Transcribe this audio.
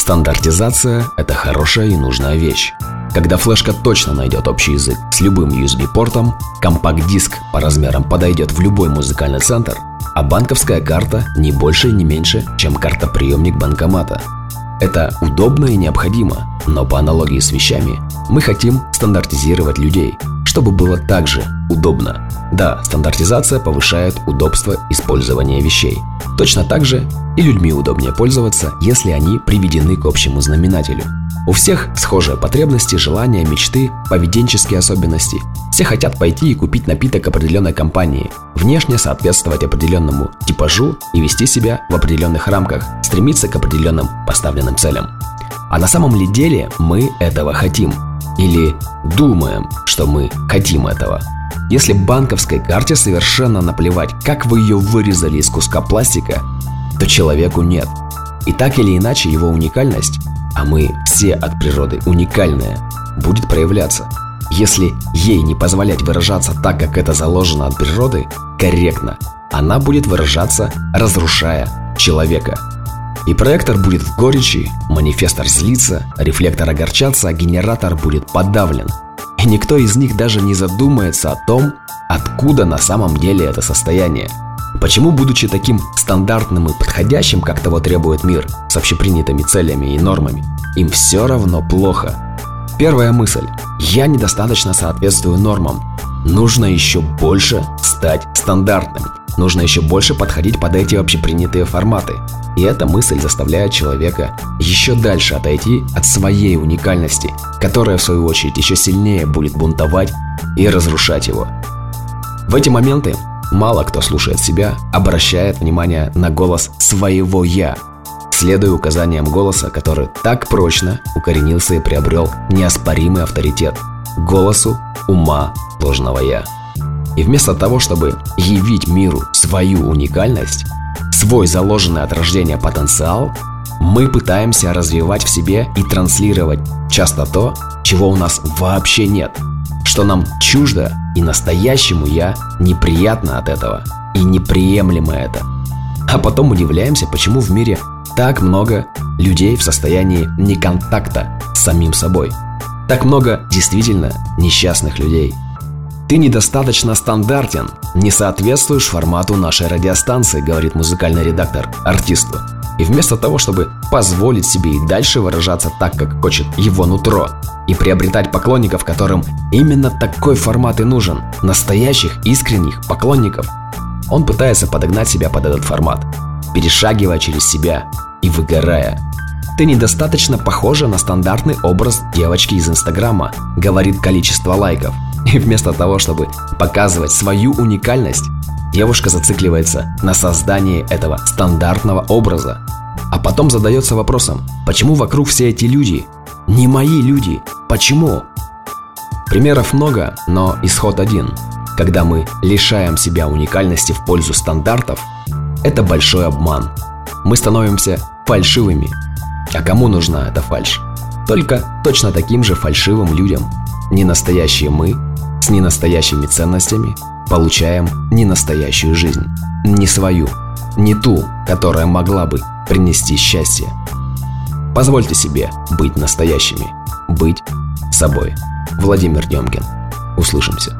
Стандартизация – это хорошая и нужная вещь. Когда флешка точно найдет общий язык с любым USB-портом, компакт-диск по размерам подойдет в любой музыкальный центр, а банковская карта не больше и не меньше, чем картоприемник банкомата. Это удобно и необходимо, но по аналогии с вещами мы хотим стандартизировать людей, чтобы было также удобно. Да, стандартизация повышает удобство использования вещей. Точно так же и людьми удобнее пользоваться, если они приведены к общему знаменателю. У всех схожие потребности, желания, мечты, поведенческие особенности. Все хотят пойти и купить напиток определенной компании, внешне соответствовать определенному типажу и вести себя в определенных рамках, стремиться к определенным поставленным целям. А на самом ли деле мы этого хотим? Или думаем, что мы хотим этого? Если банковской карте совершенно наплевать, как вы ее вырезали из куска пластика, то человеку нет. И так или иначе его уникальность, а мы все от природы уникальные, будет проявляться. Если ей не позволять выражаться так, как это заложено от природы, корректно, она будет выражаться, разрушая человека. И проектор будет в горечи, манифестор злится, рефлектор огорчаться, а генератор будет подавлен – и никто из них даже не задумается о том, откуда на самом деле это состояние. Почему, будучи таким стандартным и подходящим, как того требует мир, с общепринятыми целями и нормами, им все равно плохо? Первая мысль. Я недостаточно соответствую нормам. Нужно еще больше стать стандартным. Нужно еще больше подходить под эти общепринятые форматы. И эта мысль заставляет человека еще дальше отойти от своей уникальности, которая в свою очередь еще сильнее будет бунтовать и разрушать его. В эти моменты мало кто слушает себя, обращает внимание на голос своего «я», следуя указаниям голоса, который так прочно укоренился и приобрел неоспоримый авторитет – голосу ума ложного «я». И вместо того, чтобы явить миру свою уникальность, свой заложенный от рождения потенциал, мы пытаемся развивать в себе и транслировать часто то, чего у нас вообще нет, что нам чуждо и настоящему «я» неприятно от этого и неприемлемо это. А потом удивляемся, почему в мире так много людей в состоянии неконтакта с самим собой. Так много действительно несчастных людей – ты недостаточно стандартен, не соответствуешь формату нашей радиостанции, говорит музыкальный редактор артисту. И вместо того, чтобы позволить себе и дальше выражаться так, как хочет его нутро, и приобретать поклонников, которым именно такой формат и нужен, настоящих, искренних поклонников, он пытается подогнать себя под этот формат, перешагивая через себя и выгорая. Ты недостаточно похожа на стандартный образ девочки из Инстаграма, говорит количество лайков – и вместо того, чтобы показывать свою уникальность, девушка зацикливается на создании этого стандартного образа. А потом задается вопросом, почему вокруг все эти люди? Не мои люди. Почему? Примеров много, но исход один. Когда мы лишаем себя уникальности в пользу стандартов, это большой обман. Мы становимся фальшивыми. А кому нужна эта фальшь? Только точно таким же фальшивым людям. Не настоящие мы, с ненастоящими ценностями получаем ненастоящую жизнь. Не свою, не ту, которая могла бы принести счастье. Позвольте себе быть настоящими, быть собой. Владимир Демкин. Услышимся.